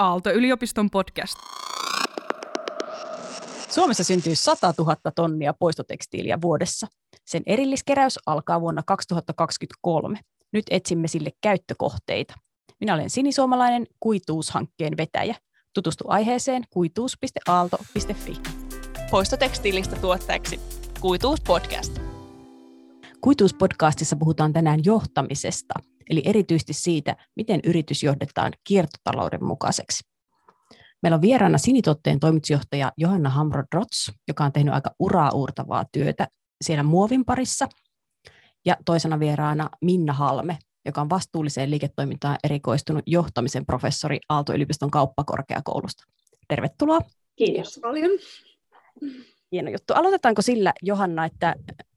Aalto-yliopiston podcast. Suomessa syntyy 100 000 tonnia poistotekstiiliä vuodessa. Sen erilliskeräys alkaa vuonna 2023. Nyt etsimme sille käyttökohteita. Minä olen sinisuomalainen kuituushankkeen vetäjä. Tutustu aiheeseen kuituus.aalto.fi. Poistotekstiilistä tuotteeksi. Kuituus podcast. Kuituuspodcastissa puhutaan tänään johtamisesta, eli erityisesti siitä, miten yritys johdetaan kiertotalouden mukaiseksi. Meillä on vieraana Sinituotteen toimitusjohtaja Johanna Hamro-Drots, joka on tehnyt aika uraa uurtavaa työtä siellä muovin parissa, ja toisena vieraana Minna Halme, joka on vastuulliseen liiketoimintaan erikoistunut johtamisen professori Aalto-yliopiston kauppakorkeakoulusta. Tervetuloa. Kiitos paljon. Hieno juttu. Aloitetaanko sillä, Johanna, että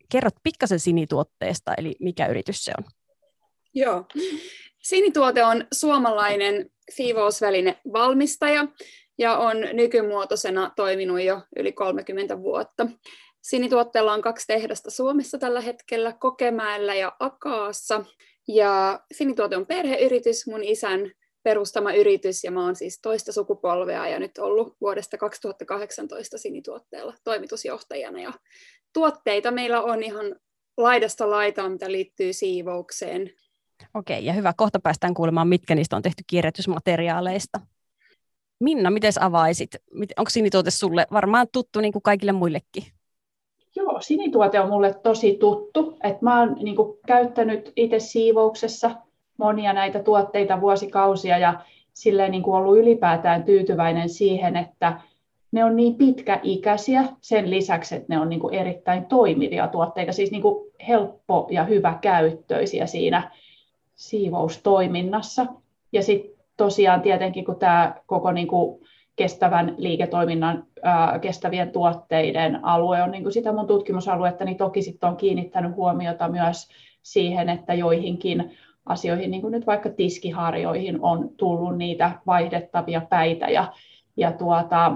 kerrot pikkasen Sinituotteesta, eli mikä yritys se on? Joo. Sinituote on suomalainen siivousväline valmistaja ja on nykymuotoisena toiminut jo yli 30 vuotta. Sinituotteella on kaksi tehdasta Suomessa tällä hetkellä, Kokemäellä ja Akaassa. Ja Sinituote on perheyritys, mun isän perustama yritys, ja mä oon siis toista sukupolvea ja nyt ollut vuodesta 2018 Sinituotteella toimitusjohtajana. Ja tuotteita meillä on ihan laidasta laitaan, mitä liittyy siivoukseen. Okei, ja hyvä. Kohta päästään kuulemaan, mitkä niistä on tehty kierrätysmateriaaleista. Minna, miten avaisit? Onko sinituote sulle varmaan tuttu niin kuin kaikille muillekin? Joo, sinituote on mulle tosi tuttu. Et mä oon niin kuin, käyttänyt itse siivouksessa monia näitä tuotteita vuosikausia ja silleen niin kuin ollut ylipäätään tyytyväinen siihen, että ne on niin pitkäikäisiä sen lisäksi, että ne on niin kuin erittäin toimivia tuotteita, siis niin kuin helppo ja hyvä käyttöisiä siinä siivoustoiminnassa. Ja sitten tosiaan tietenkin, kun tämä koko niin kuin kestävän liiketoiminnan, ää, kestävien tuotteiden alue on niin kuin sitä mun tutkimusaluetta, niin toki sitten on kiinnittänyt huomiota myös siihen, että joihinkin asioihin, niin kuin nyt vaikka tiskiharjoihin on tullut niitä vaihdettavia päitä ja, ja tuota,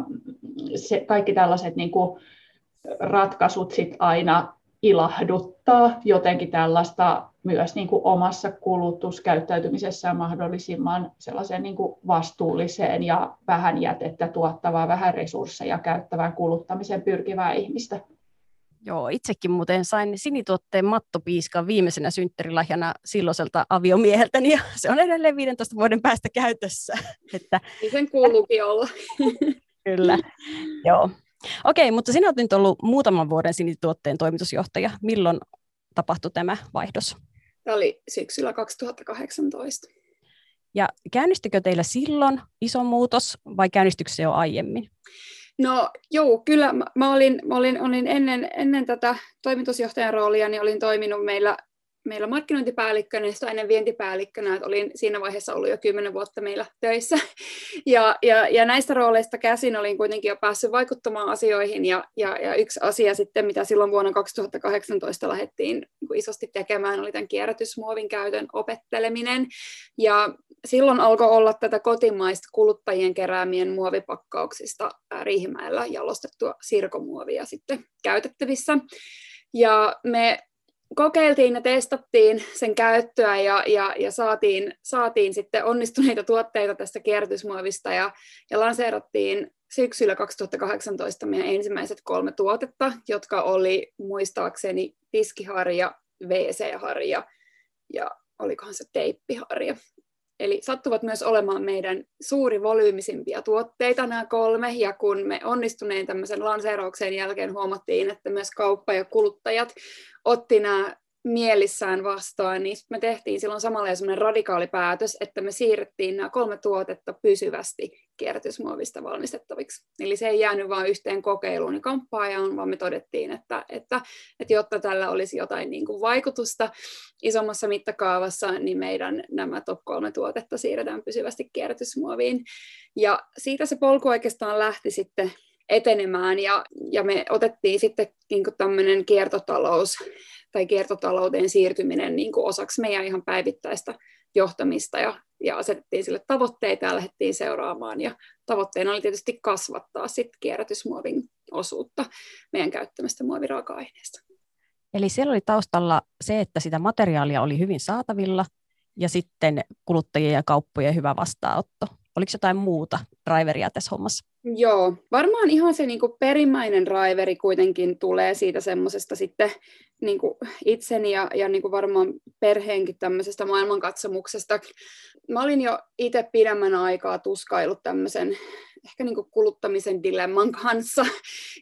se, kaikki tällaiset niin kuin ratkaisut sit aina ilahduttaa jotenkin tällaista myös niin kuin omassa kulutuskäyttäytymisessään mahdollisimman sellaiseen niin kuin vastuulliseen ja vähän jätettä tuottavaa, vähän resursseja käyttävään kuluttamiseen pyrkivää ihmistä. Joo, itsekin muuten sain sinituotteen mattopiiskan viimeisenä synttärilahjana silloiselta aviomieheltäni, ja se on edelleen 15 vuoden päästä käytössä. Että... Niin sen kuuluukin olla. Kyllä, joo. Okei, mutta sinä olet nyt ollut muutaman vuoden sinituotteen toimitusjohtaja. Milloin tapahtui tämä vaihdos? Tämä oli syksyllä 2018. Ja käynnistykö teillä silloin iso muutos vai käynnistykö se jo aiemmin? No joo, kyllä mä, mä, olin, mä olin, olin ennen, ennen tätä toimitusjohtajan roolia, niin olin toiminut meillä meillä markkinointipäällikkönä ja ennen vientipäällikkönä, että olin siinä vaiheessa ollut jo kymmenen vuotta meillä töissä. Ja, ja, ja näistä rooleista käsin olin kuitenkin jo päässyt vaikuttamaan asioihin ja, ja, ja yksi asia sitten, mitä silloin vuonna 2018 lähdettiin niin isosti tekemään, oli tämän kierrätysmuovin käytön opetteleminen. Ja silloin alkoi olla tätä kotimaista kuluttajien keräämien muovipakkauksista Riihimäellä jalostettua sirkomuovia sitten käytettävissä. Ja me kokeiltiin ja testattiin sen käyttöä ja, ja, ja saatiin, saatiin sitten onnistuneita tuotteita tästä kierrätysmuovista ja, ja lanseerattiin syksyllä 2018 meidän ensimmäiset kolme tuotetta, jotka oli muistaakseni tiskiharja, WC-harja ja olikohan se teippiharja. Eli sattuvat myös olemaan meidän suuri volyymisimpia tuotteita nämä kolme, ja kun me onnistuneen tämmöisen lanseerauksen jälkeen huomattiin, että myös kauppa ja kuluttajat otti nämä mielissään vastaan, niin me tehtiin silloin samalla semmoinen radikaali päätös, että me siirrettiin nämä kolme tuotetta pysyvästi kierrätysmuovista valmistettaviksi. Eli se ei jäänyt vain yhteen kokeiluun ja kamppaajaan, vaan me todettiin, että, että, että jotta tällä olisi jotain niin kuin vaikutusta isommassa mittakaavassa, niin meidän nämä top kolme tuotetta siirretään pysyvästi kierrätysmuoviin. Ja siitä se polku oikeastaan lähti sitten etenemään ja, ja me otettiin sitten niin tämmöinen kiertotalous tai kiertotalouteen siirtyminen niin kuin osaksi meidän ihan päivittäistä johtamista ja, ja asetettiin sille tavoitteita ja lähdettiin seuraamaan ja tavoitteena oli tietysti kasvattaa sit kierrätysmuovin osuutta meidän käyttämästä muoviraaka-aineesta. Eli siellä oli taustalla se, että sitä materiaalia oli hyvin saatavilla ja sitten kuluttajien ja kauppojen hyvä vastaanotto. oliko jotain muuta driveria tässä hommassa? Joo, varmaan ihan se niin kuin perimmäinen driveri kuitenkin tulee siitä semmoisesta sitten niin kuin itseni ja, ja niin kuin varmaan perheenkin tämmöisestä maailmankatsomuksesta. Mä olin jo itse pidemmän aikaa tuskailut tämmöisen ehkä niin kuin kuluttamisen dilemman kanssa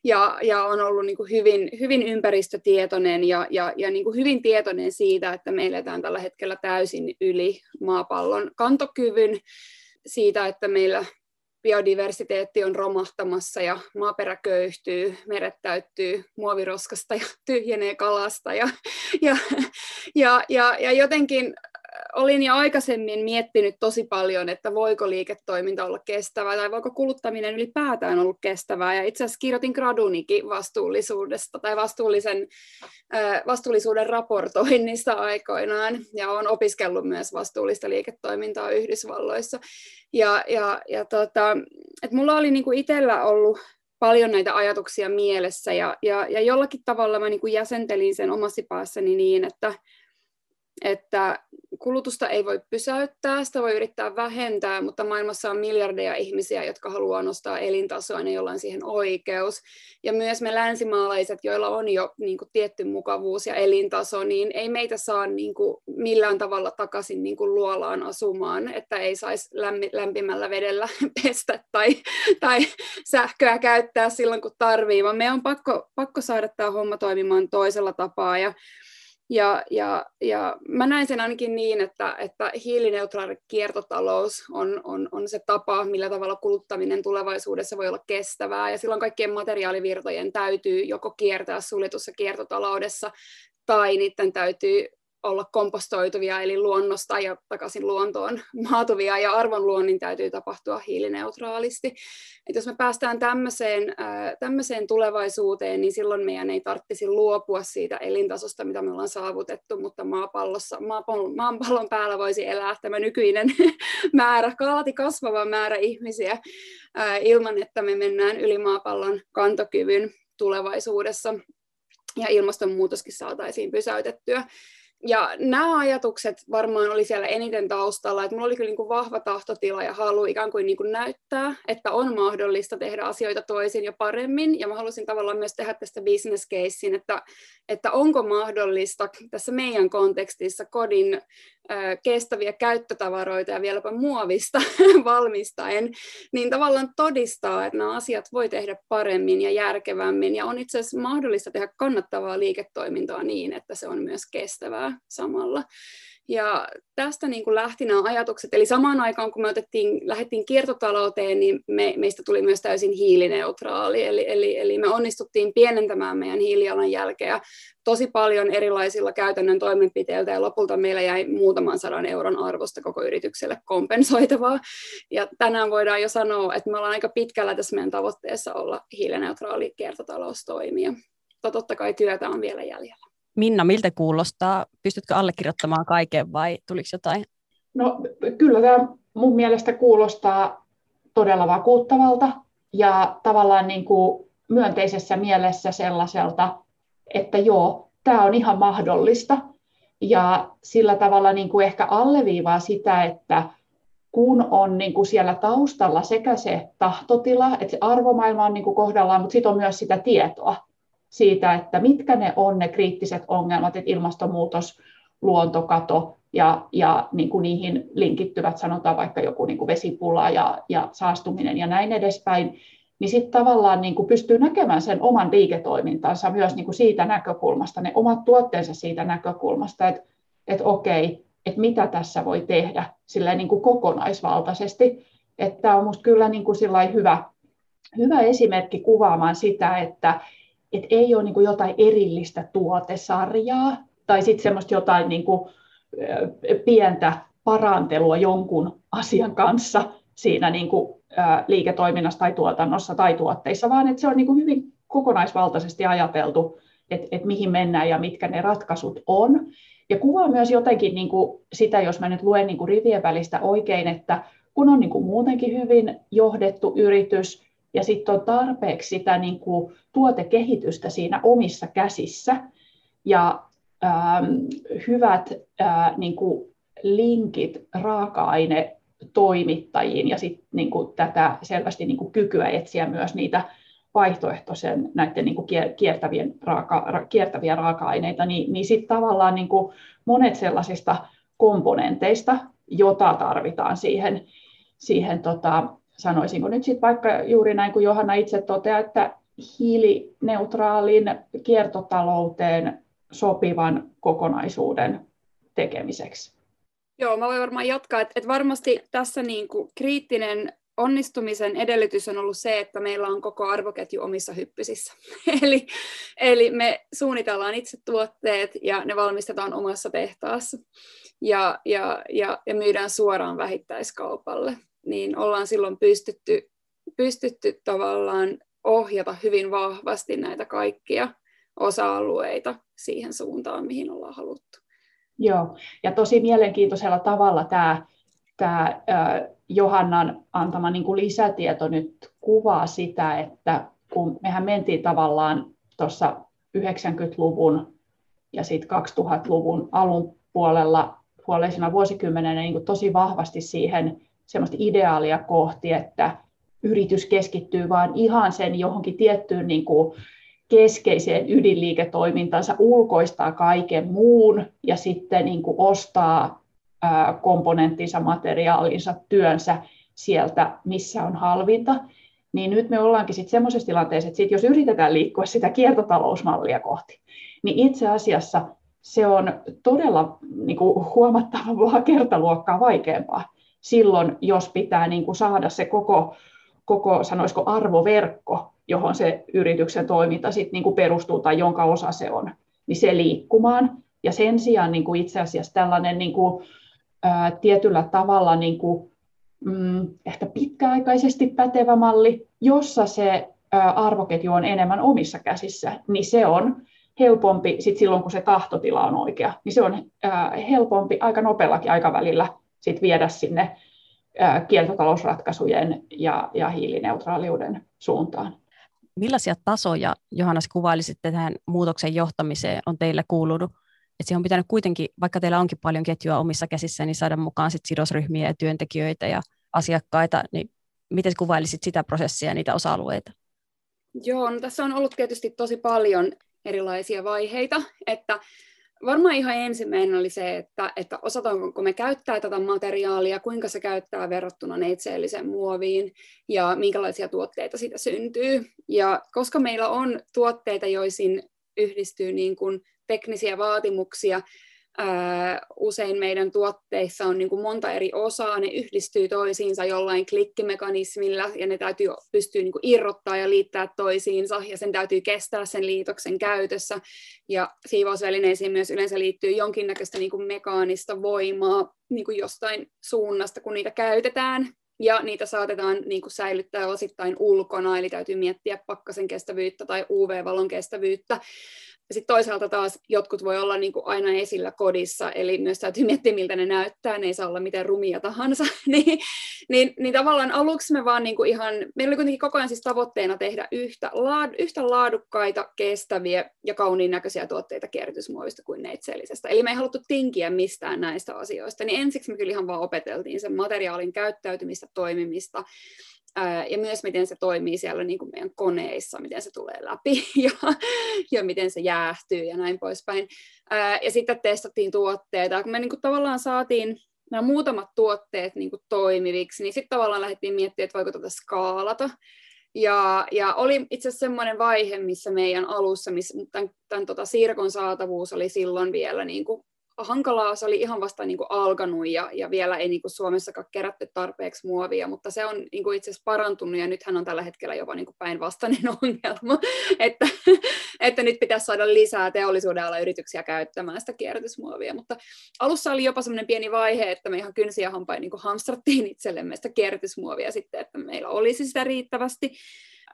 ja, ja on ollut niin kuin hyvin, hyvin ympäristötietoinen ja, ja, ja niin kuin hyvin tietoinen siitä, että me eletään tällä hetkellä täysin yli maapallon kantokyvyn siitä, että meillä biodiversiteetti on romahtamassa ja maaperä köyhtyy, meret täyttyy muoviroskasta ja tyhjenee kalasta. Ja, ja, ja, ja, ja jotenkin olin jo aikaisemmin miettinyt tosi paljon, että voiko liiketoiminta olla kestävää tai voiko kuluttaminen ylipäätään olla kestävää. Ja itse asiassa kirjoitin gradunikin vastuullisuudesta tai vastuullisen, vastuullisuuden raportoinnista aikoinaan ja olen opiskellut myös vastuullista liiketoimintaa Yhdysvalloissa. Ja, ja, ja tota, et mulla oli niinku itsellä ollut paljon näitä ajatuksia mielessä ja, ja, ja jollakin tavalla mä niinku jäsentelin sen omassa päässäni niin, että, että kulutusta ei voi pysäyttää, sitä voi yrittää vähentää, mutta maailmassa on miljardeja ihmisiä, jotka haluaa nostaa elintasoa, ja joilla on siihen oikeus. Ja myös me länsimaalaiset, joilla on jo niin kuin, tietty mukavuus ja elintaso, niin ei meitä saa niin kuin, millään tavalla takaisin niin kuin, luolaan asumaan, että ei saisi lämpimällä vedellä pestä tai, tai sähköä käyttää silloin, kun tarvii, vaan meidän on pakko, pakko saada tämä homma toimimaan toisella tapaa. Ja ja, ja, ja mä näen sen ainakin niin, että, että hiilineutraali kiertotalous on, on, on se tapa, millä tavalla kuluttaminen tulevaisuudessa voi olla kestävää. Ja silloin kaikkien materiaalivirtojen täytyy joko kiertää suljetussa kiertotaloudessa tai niiden täytyy olla kompostoituvia, eli luonnosta ja takaisin luontoon maatuvia, ja arvonluonnin täytyy tapahtua hiilineutraalisti. Et jos me päästään tämmöiseen, äh, tämmöiseen tulevaisuuteen, niin silloin meidän ei tarvitsisi luopua siitä elintasosta, mitä me ollaan saavutettu, mutta maapallossa, maapallon, maapallon päällä voisi elää tämä nykyinen määrä, kaalati kasvava määrä ihmisiä äh, ilman, että me mennään yli maapallon kantokyvyn tulevaisuudessa ja ilmastonmuutoskin saataisiin pysäytettyä ja nämä ajatukset varmaan oli siellä eniten taustalla, että minulla oli kyllä niin kuin vahva tahtotila ja halu ikään kuin, niin kuin näyttää, että on mahdollista tehdä asioita toisin ja paremmin, ja mä halusin tavallaan myös tehdä tästä business casein, että, että onko mahdollista tässä meidän kontekstissa kodin kestäviä käyttötavaroita ja vieläpä muovista valmistaen, niin tavallaan todistaa, että nämä asiat voi tehdä paremmin ja järkevämmin, ja on itse asiassa mahdollista tehdä kannattavaa liiketoimintaa niin, että se on myös kestävää samalla. Ja tästä niin kuin lähti nämä ajatukset. Eli samaan aikaan, kun me otettiin, lähdettiin kiertotalouteen, niin me, meistä tuli myös täysin hiilineutraali. Eli, eli, eli me onnistuttiin pienentämään meidän hiilijalanjälkeä tosi paljon erilaisilla käytännön toimenpiteillä, ja lopulta meillä jäi muutaman sadan euron arvosta koko yritykselle kompensoitavaa. Ja tänään voidaan jo sanoa, että me ollaan aika pitkällä tässä meidän tavoitteessa olla hiilineutraali kiertotaloustoimija. Mutta totta kai työtä on vielä jäljellä. Minna, miltä kuulostaa? Pystytkö allekirjoittamaan kaiken vai tuliko jotain? No kyllä tämä mun mielestä kuulostaa todella vakuuttavalta ja tavallaan niin kuin myönteisessä mielessä sellaiselta, että joo, tämä on ihan mahdollista. Ja sillä tavalla niin kuin ehkä alleviivaa sitä, että kun on niin kuin siellä taustalla sekä se tahtotila, että se arvomaailma on niin kuin kohdallaan, mutta sitten on myös sitä tietoa siitä, että mitkä ne on ne kriittiset ongelmat, että ilmastonmuutos, luontokato ja, ja niin kuin niihin linkittyvät, sanotaan vaikka joku niin kuin vesipula ja, ja saastuminen ja näin edespäin, niin sitten tavallaan niin kuin pystyy näkemään sen oman liiketoimintansa myös niin kuin siitä näkökulmasta, ne omat tuotteensa siitä näkökulmasta, että, että okei, että mitä tässä voi tehdä sillä niin kuin kokonaisvaltaisesti. Että tämä on minusta kyllä niin kuin hyvä, hyvä esimerkki kuvaamaan sitä, että, että ei ole niin kuin jotain erillistä tuotesarjaa tai sitten semmoista jotain niin kuin, pientä parantelua jonkun asian kanssa siinä niin kuin, liiketoiminnassa tai tuotannossa tai tuotteissa, vaan että se on niin kuin hyvin kokonaisvaltaisesti ajateltu, että, että mihin mennään ja mitkä ne ratkaisut on. Ja kuvaa myös jotenkin niin kuin sitä, jos mä nyt luen niin kuin rivien välistä oikein, että kun on niin kuin muutenkin hyvin johdettu yritys, ja sitten on tarpeeksi sitä niin kuin tuotekehitystä siinä omissa käsissä. Ja ähm, hyvät äh, niin kuin linkit raaka-aine toimittajiin ja sit, niin kuin tätä selvästi niin kuin kykyä etsiä myös niitä vaihtoehtoisen näiden niin kuin kiertävien raaka, kiertäviä raaka-aineita, niin, niin sitten tavallaan niin kuin monet sellaisista komponenteista, jota tarvitaan siihen, siihen tota, sanoisinko nyt sitten vaikka juuri näin kuin Johanna itse toteaa, että hiilineutraalin kiertotalouteen sopivan kokonaisuuden tekemiseksi. Joo, mä voin varmaan jatkaa, että, että varmasti tässä niin kuin kriittinen onnistumisen edellytys on ollut se, että meillä on koko arvoketju omissa hyppysissä. eli, eli me suunnitellaan itse tuotteet ja ne valmistetaan omassa tehtaassa ja, ja, ja, ja myydään suoraan vähittäiskaupalle. Niin ollaan silloin pystytty, pystytty tavallaan ohjata hyvin vahvasti näitä kaikkia osa-alueita siihen suuntaan, mihin ollaan haluttu. Joo, ja tosi mielenkiintoisella tavalla tämä, tämä Johannan antama niin kuin lisätieto nyt kuvaa sitä, että kun mehän mentiin tavallaan tuossa 90-luvun ja sitten 2000-luvun alun puolella puoleisena vuosikymmenenä niin kuin tosi vahvasti siihen semmoista ideaalia kohti, että yritys keskittyy vaan ihan sen johonkin tiettyyn niin kuin keskeiseen ydinliiketoimintansa, ulkoistaa kaiken muun ja sitten niin kuin ostaa komponenttinsa, materiaalinsa, työnsä sieltä, missä on halvinta, niin nyt me ollaankin sitten semmoisessa tilanteessa, että sit jos yritetään liikkua sitä kiertotalousmallia kohti, niin itse asiassa se on todella niin kuin huomattavaa kertaluokkaa vaikeampaa silloin, jos pitää niin kuin saada se koko, koko sanoisiko arvoverkko, johon se yrityksen toiminta sit niin kuin perustuu tai jonka osa se on, niin se liikkumaan. Ja sen sijaan niin kuin itse asiassa tällainen niin kuin, ää, tietyllä tavalla niin kuin, mm, ehkä pitkäaikaisesti pätevä malli, jossa se ää, arvoketju on enemmän omissa käsissä, niin se on helpompi sit silloin, kun se tahtotila on oikea, niin se on ää, helpompi aika nopeallakin aikavälillä sit viedä sinne kiertotalousratkaisujen ja, ja hiilineutraaliuden suuntaan. Millaisia tasoja, Johannes, kuvailisitte tähän muutoksen johtamiseen on teille kuulunut? Että siihen on pitänyt kuitenkin, vaikka teillä onkin paljon ketjua omissa käsissä, niin saada mukaan sit sidosryhmiä ja työntekijöitä ja asiakkaita, niin miten kuvailisit sitä prosessia ja niitä osa-alueita? Joo, no tässä on ollut tietysti tosi paljon erilaisia vaiheita, että varmaan ihan ensimmäinen oli se, että, että osataanko me käyttää tätä materiaalia, kuinka se käyttää verrattuna neitseelliseen muoviin ja minkälaisia tuotteita siitä syntyy. Ja koska meillä on tuotteita, joisin yhdistyy niin kuin teknisiä vaatimuksia, usein meidän tuotteissa on niin kuin monta eri osaa, ne yhdistyy toisiinsa jollain klikkimekanismilla ja ne täytyy pystyä niin kuin irrottaa ja liittää toisiinsa ja sen täytyy kestää sen liitoksen käytössä ja siivousvälineisiin myös yleensä liittyy jonkinnäköistä niin kuin mekaanista voimaa niin kuin jostain suunnasta, kun niitä käytetään ja niitä saatetaan niin kuin säilyttää osittain ulkona, eli täytyy miettiä pakkasen kestävyyttä tai UV-valon kestävyyttä. Sitten toisaalta taas jotkut voi olla niin kuin aina esillä kodissa, eli myös täytyy miettiä, miltä ne näyttää, ne ei saa olla mitään rumia tahansa. niin, niin, niin tavallaan aluksi me vaan niin kuin ihan, meillä oli kuitenkin koko ajan siis tavoitteena tehdä yhtä, laad, yhtä laadukkaita, kestäviä ja kauniin näköisiä tuotteita kierrätysmuovista kuin neitseellisestä. Eli me ei haluttu tinkiä mistään näistä asioista, niin ensiksi me kyllä ihan vaan opeteltiin sen materiaalin käyttäytymistä, toimimista, ja myös miten se toimii siellä niin kuin meidän koneissa, miten se tulee läpi ja, ja miten se jäähtyy ja näin poispäin. Ja sitten testattiin tuotteita. Kun me niin kuin tavallaan saatiin nämä muutamat tuotteet niin kuin toimiviksi, niin sitten tavallaan lähdettiin miettimään, että voiko tätä skaalata. Ja, ja oli itse asiassa semmoinen vaihe, missä meidän alussa, missä tämän, tämän tota, sirkon saatavuus oli silloin vielä niin kuin hankalaa, se oli ihan vasta niin kuin alkanut ja, ja vielä ei niin kuin Suomessakaan kerätty tarpeeksi muovia, mutta se on niin kuin itse asiassa parantunut ja nythän on tällä hetkellä jopa niin kuin päinvastainen ongelma, että, että nyt pitäisi saada lisää teollisuuden alla yrityksiä käyttämään sitä kierrätysmuovia, mutta alussa oli jopa semmoinen pieni vaihe, että me ihan kynsiä hampain niin hamstrattiin itsellemme sitä kierrätysmuovia sitten, että meillä olisi sitä riittävästi,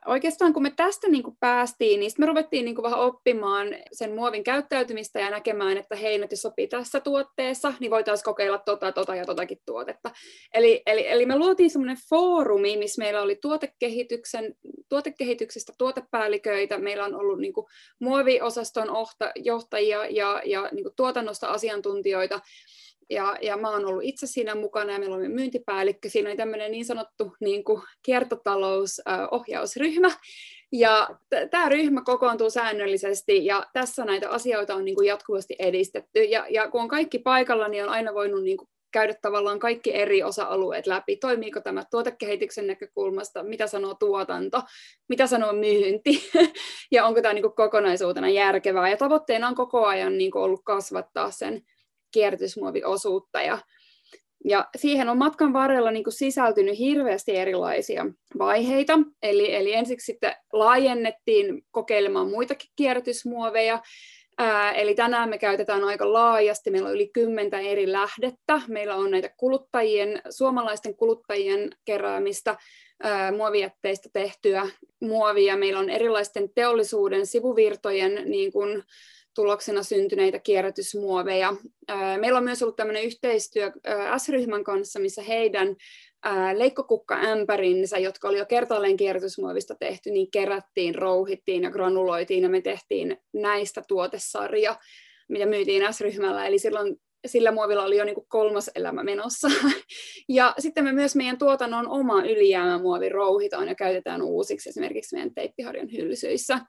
oikeastaan kun me tästä niin kuin päästiin, niin me ruvettiin niin kuin vähän oppimaan sen muovin käyttäytymistä ja näkemään, että hei, nyt jos sopii tässä tuotteessa, niin voitaisiin kokeilla tota, tota ja totakin tuotetta. Eli, eli, eli me luotiin semmoinen foorumi, missä meillä oli tuotekehityksen, tuotekehityksestä tuotepäälliköitä, meillä on ollut niin kuin muoviosaston johtajia ja, ja niin kuin tuotannosta asiantuntijoita, ja, ja mä oon ollut itse siinä mukana ja meillä oli myyntipäällikkö. Siinä oli tämmöinen niin sanottu niin kuin kiertotalousohjausryhmä. Ja t- tämä ryhmä kokoontuu säännöllisesti ja tässä näitä asioita on niin kuin jatkuvasti edistetty. Ja, ja kun on kaikki paikalla, niin on aina voinut niin kuin käydä tavallaan kaikki eri osa-alueet läpi. Toimiiko tämä tuotekehityksen näkökulmasta, mitä sanoo tuotanto, mitä sanoo myynti, ja onko tämä niin kuin kokonaisuutena järkevää. Ja tavoitteena on koko ajan niin kuin ollut kasvattaa sen kierrätysmuoviosuutta. Ja, ja siihen on matkan varrella niin kuin sisältynyt hirveästi erilaisia vaiheita. Eli, eli ensiksi sitten laajennettiin kokeilemaan muitakin kierrätysmuoveja, Ää, eli tänään me käytetään aika laajasti, meillä on yli kymmentä eri lähdettä. Meillä on näitä kuluttajien, suomalaisten kuluttajien keräämistä ää, muovijätteistä tehtyä muovia. Meillä on erilaisten teollisuuden sivuvirtojen niin kuin, tuloksena syntyneitä kierrätysmuoveja. Meillä on myös ollut tämmöinen yhteistyö S-ryhmän kanssa, missä heidän leikkokukka-ämpärinsä, jotka oli jo kertaalleen kierrätysmuovista tehty, niin kerättiin, rouhittiin ja granuloitiin ja me tehtiin näistä tuotesarja, mitä myytiin S-ryhmällä. Eli silloin sillä muovilla oli jo niin kolmas elämä menossa. Ja sitten me myös meidän tuotannon oma ylijäämämuovi rouhitaan ja käytetään uusiksi esimerkiksi meidän teippiharjan hyllysyissä.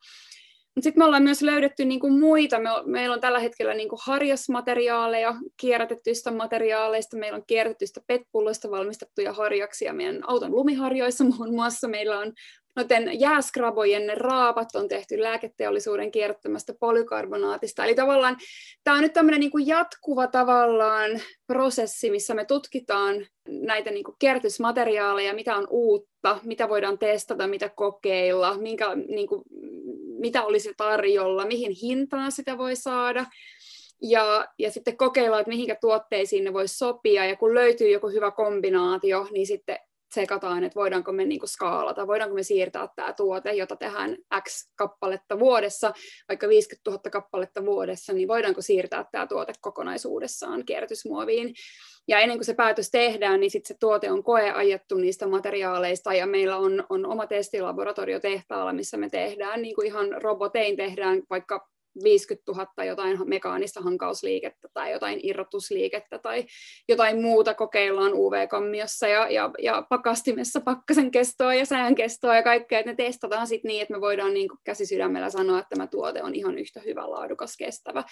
Mutta sitten me ollaan myös löydetty niinku muita. Me, meillä on tällä hetkellä niinku harjasmateriaaleja kierrätettyistä materiaaleista. Meillä on kierrätetyistä petpulloista valmistettuja harjaksia meidän auton lumiharjoissa muun muassa. Meillä on noiden jääskrabojen raapat on tehty lääketeollisuuden kierrättämästä polykarbonaatista. Eli tavallaan tämä on nyt tämmöinen niinku jatkuva tavallaan prosessi, missä me tutkitaan näitä niinku kierrätysmateriaaleja, mitä on uutta, mitä voidaan testata, mitä kokeilla, minkä, niinku, mitä olisi tarjolla, mihin hintaan sitä voi saada. Ja, ja sitten kokeilla, että mihinkä tuotteisiin ne voisi sopia, ja kun löytyy joku hyvä kombinaatio, niin sitten tsekataan, että voidaanko me niinku skaalata, voidaanko me siirtää tämä tuote, jota tehdään X kappaletta vuodessa, vaikka 50 000 kappaletta vuodessa, niin voidaanko siirtää tämä tuote kokonaisuudessaan kierrätysmuoviin. Ja ennen kuin se päätös tehdään, niin sitten se tuote on koeajettu niistä materiaaleista, ja meillä on, on oma testilaboratorio tehtaalla, missä me tehdään, niin kuin ihan robotein tehdään vaikka 50 000 jotain mekaanista hankausliikettä tai jotain irrotusliikettä tai jotain muuta kokeillaan UV-kammiossa ja, ja, ja pakastimessa pakkasen kestoa ja sään kestoa ja kaikkea, että ne testataan sitten niin, että me voidaan niin käsisydämellä sanoa, että tämä tuote on ihan yhtä hyvä, laadukas, kestävä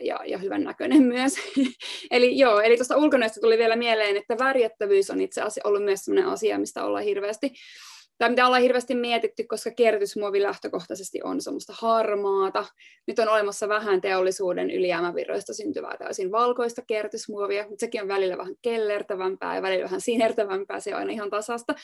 ja, ja hyvän näköinen myös. eli joo, eli tuosta ulkonäöstä tuli vielä mieleen, että värjättävyys on itse asiassa ollut myös sellainen asia, mistä ollaan hirveästi tai mitä ollaan hirveästi mietitty, koska kierrätysmuovi lähtökohtaisesti on semmoista harmaata. Nyt on olemassa vähän teollisuuden ylijäämävirroista syntyvää täysin valkoista kierrätysmuovia, mutta sekin on välillä vähän kellertävämpää ja välillä vähän sinertävämpää, se on aina ihan tasasta.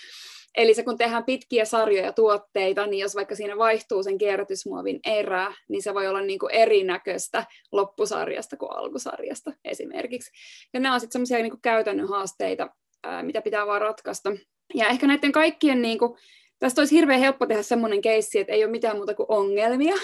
Eli se kun tehdään pitkiä sarjoja tuotteita, niin jos vaikka siinä vaihtuu sen kierrätysmuovin erä, niin se voi olla niin kuin erinäköistä loppusarjasta kuin alkusarjasta esimerkiksi. Ja nämä on sitten semmoisia niin käytännön haasteita, mitä pitää vaan ratkaista. Ja ehkä näiden kaikkien, niin kuin, tästä olisi hirveän helppo tehdä semmoinen keissi, että ei ole mitään muuta kuin ongelmia.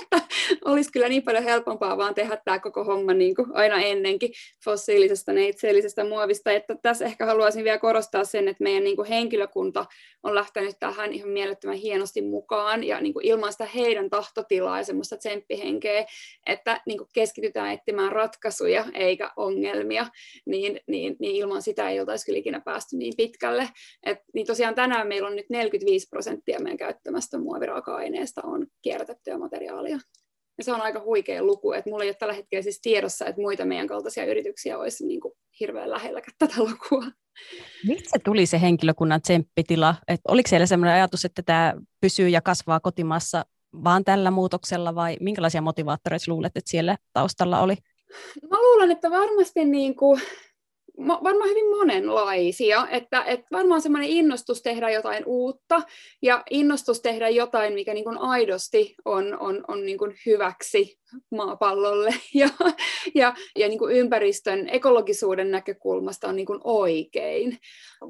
olisi kyllä niin paljon helpompaa vaan tehdä tämä koko homma niin kuin aina ennenkin fossiilisesta neitseellisestä muovista. Että tässä ehkä haluaisin vielä korostaa sen, että meidän niin kuin henkilökunta on lähtenyt tähän ihan mielettömän hienosti mukaan ja niin kuin ilman sitä heidän tahtotilaa ja semmoista tsemppihenkeä, että niin kuin keskitytään etsimään ratkaisuja eikä ongelmia, niin, niin, niin ilman sitä ei oltaisi kyllä ikinä päästy niin pitkälle. Et, niin tosiaan tänään meillä on nyt 45 prosenttia meidän käyttämästä muoviraaka-aineesta on kierrätettyä materiaalia. Ja se on aika huikea luku, että mulla ei ole tällä hetkellä siis tiedossa, että muita meidän kaltaisia yrityksiä olisi niin kuin hirveän lähellä tätä lukua. Mistä tuli se henkilökunnan tsemppitila? Et oliko siellä sellainen ajatus, että tämä pysyy ja kasvaa kotimaassa vaan tällä muutoksella vai minkälaisia motivaattoreita luulet, että siellä taustalla oli? Mä luulen, että varmasti niin kuin varmaan hyvin monenlaisia, että, että varmaan semmoinen innostus tehdä jotain uutta ja innostus tehdä jotain, mikä niin aidosti on, on, on niin hyväksi maapallolle ja, ja, ja niin ympäristön ekologisuuden näkökulmasta on niin oikein.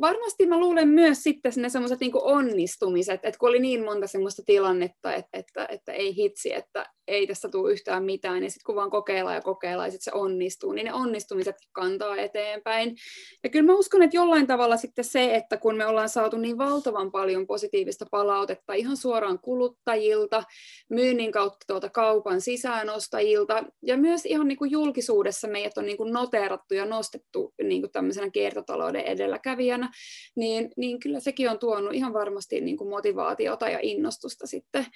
Varmasti mä luulen myös sitten ne semmoiset niin onnistumiset, että kun oli niin monta semmoista tilannetta, että, että, että ei hitsi, että, ei tästä tule yhtään mitään, ja sitten kun vaan kokeillaan ja kokeillaan, ja sitten se onnistuu, niin ne onnistumiset kantaa eteenpäin. Ja kyllä mä uskon, että jollain tavalla sitten se, että kun me ollaan saatu niin valtavan paljon positiivista palautetta ihan suoraan kuluttajilta, myynnin kautta tuolta kaupan sisäänostajilta, ja myös ihan niin kuin julkisuudessa meidät on niin kuin noteerattu ja nostettu niin kuin tämmöisenä kiertotalouden edelläkävijänä, niin, niin kyllä sekin on tuonut ihan varmasti niin kuin motivaatiota ja innostusta sitten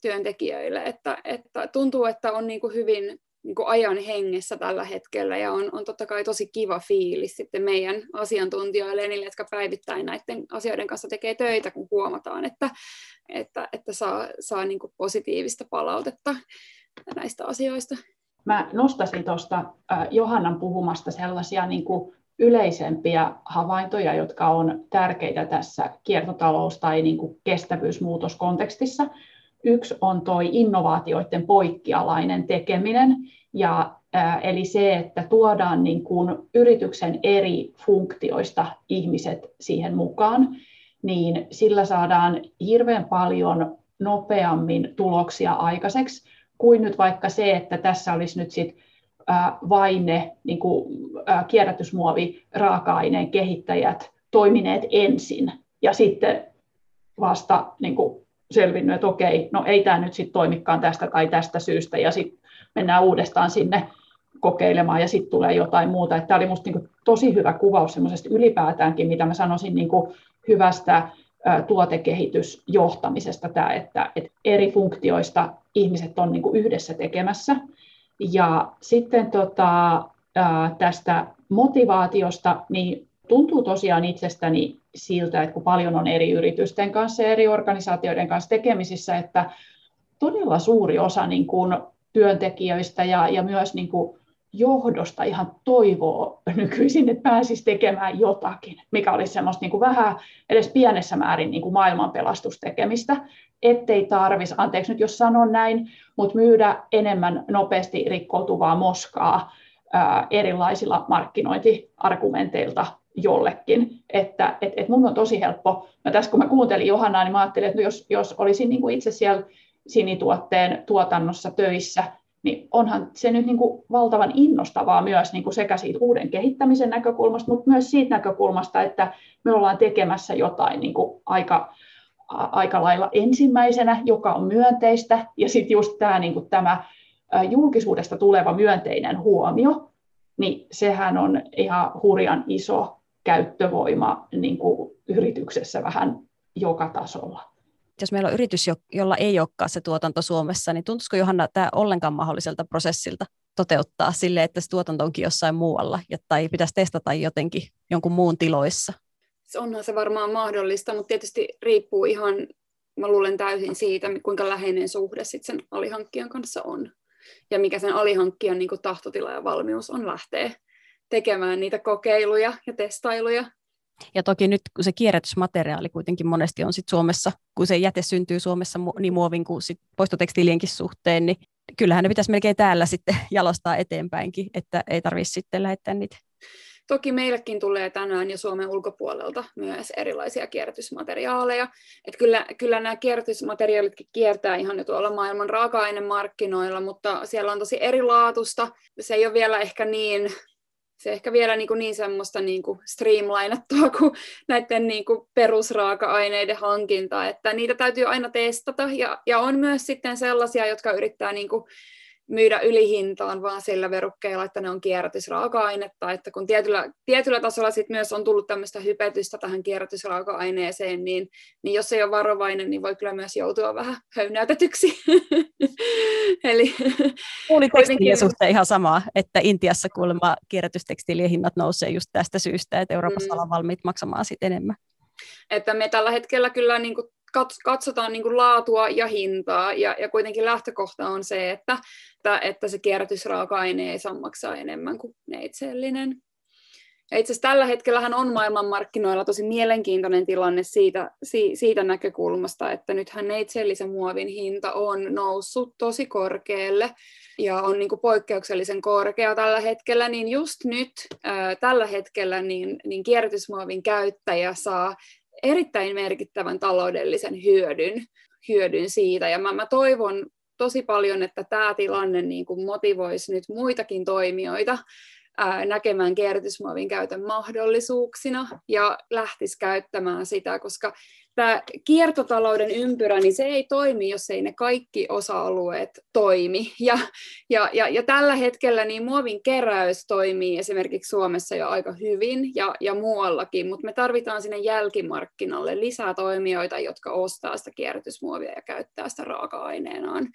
työntekijöille, että, että tuntuu, että on niin kuin hyvin niin kuin ajan hengessä tällä hetkellä ja on, on totta kai tosi kiva fiilis sitten meidän asiantuntijoille ja niille, jotka päivittäin näiden asioiden kanssa tekee töitä, kun huomataan, että, että, että saa, saa niin kuin positiivista palautetta näistä asioista. Mä nostasin tuosta Johannan puhumasta sellaisia niin kuin yleisempiä havaintoja, jotka on tärkeitä tässä kiertotalous- tai niin kuin kestävyysmuutoskontekstissa. Yksi on tuo innovaatioiden poikkialainen tekeminen, ja, eli se, että tuodaan niin kuin yrityksen eri funktioista ihmiset siihen mukaan, niin sillä saadaan hirveän paljon nopeammin tuloksia aikaiseksi kuin nyt vaikka se, että tässä olisi nyt sit vain ne niin kuin, kierrätysmuovi raaka-aineen kehittäjät toimineet ensin ja sitten vasta niin kuin selvinnyt, että okei, no ei tämä nyt sitten toimikaan tästä tai tästä syystä ja sitten mennään uudestaan sinne kokeilemaan ja sitten tulee jotain muuta. Tämä oli minusta niin tosi hyvä kuvaus semmoisesta ylipäätäänkin, mitä mä sanoisin niin kuin hyvästä tuotekehitysjohtamisesta, tämä, että, että eri funktioista ihmiset on niin kuin yhdessä tekemässä – ja sitten tota, tästä motivaatiosta, niin tuntuu tosiaan itsestäni siltä, että kun paljon on eri yritysten kanssa ja eri organisaatioiden kanssa tekemisissä, että todella suuri osa niin kuin työntekijöistä ja, ja myös niin kuin johdosta ihan toivoo nykyisin, että pääsisi tekemään jotakin, mikä olisi semmoista niin kuin vähän edes pienessä määrin niin kuin maailmanpelastustekemistä, ettei tarvitsisi, anteeksi nyt jos sanon näin, mutta myydä enemmän nopeasti rikkoutuvaa moskaa ää, erilaisilla markkinointiargumenteilta jollekin. Että et, et mun on tosi helppo, no tässä kun mä kuuntelin Johannaa, niin mä ajattelin, että jos, jos olisin niin kuin itse siellä sinituotteen tuotannossa töissä, niin onhan se nyt niin kuin valtavan innostavaa myös niin kuin sekä siitä uuden kehittämisen näkökulmasta, mutta myös siitä näkökulmasta, että me ollaan tekemässä jotain niin kuin aika, aika lailla ensimmäisenä, joka on myönteistä, ja sitten just tämä, niin kuin tämä julkisuudesta tuleva myönteinen huomio, niin sehän on ihan hurjan iso käyttövoima niin kuin yrityksessä vähän joka tasolla jos meillä on yritys, jolla ei olekaan se tuotanto Suomessa, niin tuntuisiko Johanna tämä ollenkaan mahdolliselta prosessilta toteuttaa sille, että se tuotanto onkin jossain muualla, tai pitäisi testata jotenkin jonkun muun tiloissa? Onhan se varmaan mahdollista, mutta tietysti riippuu ihan, mä luulen täysin siitä, kuinka läheinen suhde sit sen alihankkijan kanssa on. Ja mikä sen alihankkijan niin tahtotila ja valmius on lähteä tekemään niitä kokeiluja ja testailuja ja toki nyt, kun se kierrätysmateriaali kuitenkin monesti on sit Suomessa, kun se jäte syntyy Suomessa niin muovin kuin sit poistotekstiilienkin suhteen, niin kyllähän ne pitäisi melkein täällä sitten jalostaa eteenpäinkin, että ei tarvitse sitten lähettää niitä. Toki meillekin tulee tänään jo Suomen ulkopuolelta myös erilaisia kierrätysmateriaaleja. Että kyllä, kyllä nämä kierrätysmateriaalitkin kiertää ihan jo tuolla maailman raaka-ainemarkkinoilla, mutta siellä on tosi erilaatusta. Se ei ole vielä ehkä niin se ehkä vielä niin, kuin niin semmoista niin kuin streamlainattua kuin näiden niin kuin perusraaka-aineiden hankinta, että niitä täytyy aina testata, ja, ja on myös sitten sellaisia, jotka yrittää niin kuin myydä ylihintaan vaan sillä verukkeella, että ne on kierrätysraaka-ainetta, että kun tietyllä, tietyllä tasolla sit myös on tullut tämmöistä hypetystä tähän kierrätysraaka-aineeseen, niin, niin jos ei ole varovainen, niin voi kyllä myös joutua vähän höynäytetyksi. Eli Kuulin suhteen ihan samaa, että Intiassa kuulemma kierrätystekstiilien hinnat nousee just tästä syystä, että Euroopassa mm. ollaan valmiit maksamaan sit enemmän. Että me tällä hetkellä kyllä niin kuin katsotaan niin kuin laatua ja hintaa, ja, ja kuitenkin lähtökohta on se, että, että, että se kierrätysraaka-aine ei saa maksaa enemmän kuin neitsellinen. Ja itse asiassa tällä hetkellähän on maailmanmarkkinoilla tosi mielenkiintoinen tilanne siitä, siitä näkökulmasta, että nythän neitsellisen muovin hinta on noussut tosi korkealle ja on niin poikkeuksellisen korkea tällä hetkellä, niin just nyt ää, tällä hetkellä niin, niin kierrätysmuovin käyttäjä saa erittäin merkittävän taloudellisen hyödyn, hyödyn siitä. Ja mä, mä toivon tosi paljon, että tämä tilanne niin kuin motivoisi nyt muitakin toimijoita näkemään kierrätysmuovin käytön mahdollisuuksina ja lähtisi käyttämään sitä, koska tämä kiertotalouden ympyrä, niin se ei toimi, jos ei ne kaikki osa-alueet toimi. Ja, ja, ja, ja tällä hetkellä niin muovin keräys toimii esimerkiksi Suomessa jo aika hyvin ja, ja muuallakin, mutta me tarvitaan sinne jälkimarkkinalle lisää toimijoita, jotka ostaa sitä kierrätysmuovia ja käyttää sitä raaka-aineenaan.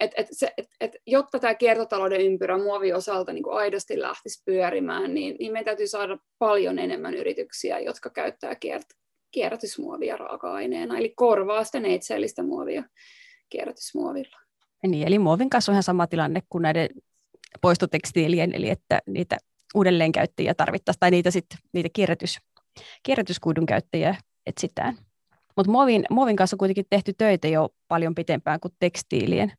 Et, et se, et, et, jotta tämä kiertotalouden ympyrä muovin osalta niin aidosti lähtisi pyörimään, niin, niin meidän täytyy saada paljon enemmän yrityksiä, jotka käyttää kiert, kierrätysmuovia raaka-aineena, eli korvaa sitä neitsellistä muovia kierrätysmuovilla. Niin, eli muovin kanssa on ihan sama tilanne kuin näiden poistotekstiilien, eli että niitä uudelleenkäyttäjiä tarvittaisiin, tai niitä, sit, niitä kierrätys, kierrätyskuidun käyttäjiä etsitään. Mutta muovin, muovin kanssa on kuitenkin tehty töitä jo paljon pitempään kuin tekstiilien.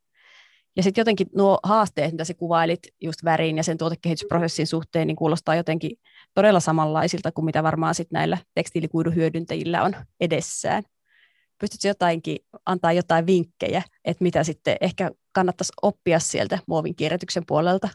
Ja sitten jotenkin nuo haasteet, mitä sä kuvailit just väriin ja sen tuotekehitysprosessin suhteen, niin kuulostaa jotenkin todella samanlaisilta kuin mitä varmaan sit näillä tekstiilikuidun hyödyntäjillä on edessään. Pystytkö jotainkin antaa jotain vinkkejä, että mitä sitten ehkä kannattaisi oppia sieltä muovin kierrätyksen puolelta?